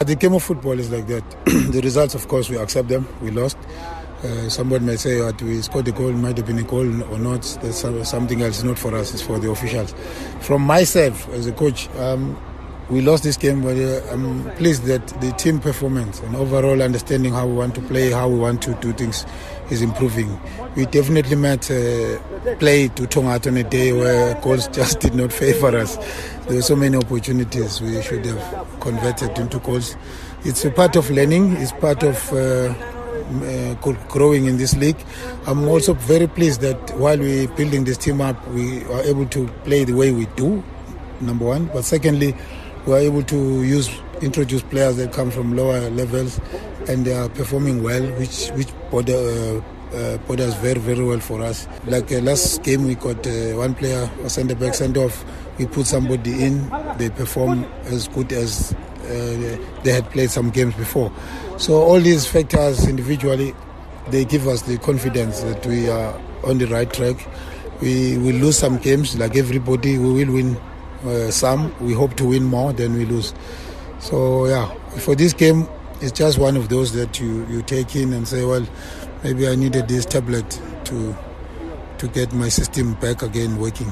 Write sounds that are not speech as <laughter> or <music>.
The game of football is like that. <clears throat> the results, of course, we accept them. We lost. Uh, somebody may say that we scored a goal, might have been a goal or not. That's something else, not for us, it's for the officials. From myself as a coach, um, we lost this game, but uh, I'm pleased that the team performance and overall understanding how we want to play, how we want to do things is improving. We definitely met uh, play Uthongathi on a day where goals <laughs> just did not favor us. There were so many opportunities we should have converted into goals. It's a part of learning. It's part of uh, uh, growing in this league. I'm also very pleased that while we're building this team up, we are able to play the way we do. Number one, but secondly, we are able to use introduce players that come from lower levels and they are performing well, which which border, uh, uh, borders very very well for us. Like uh, last game, we got uh, one player, a centre back, sent off. We put somebody in. They perform as good as uh, they had played some games before. So all these factors individually, they give us the confidence that we are on the right track. We will lose some games, like everybody. We will win uh, some. We hope to win more than we lose. So yeah, for this game, it's just one of those that you, you take in and say, well, maybe I needed this tablet to to get my system back again working.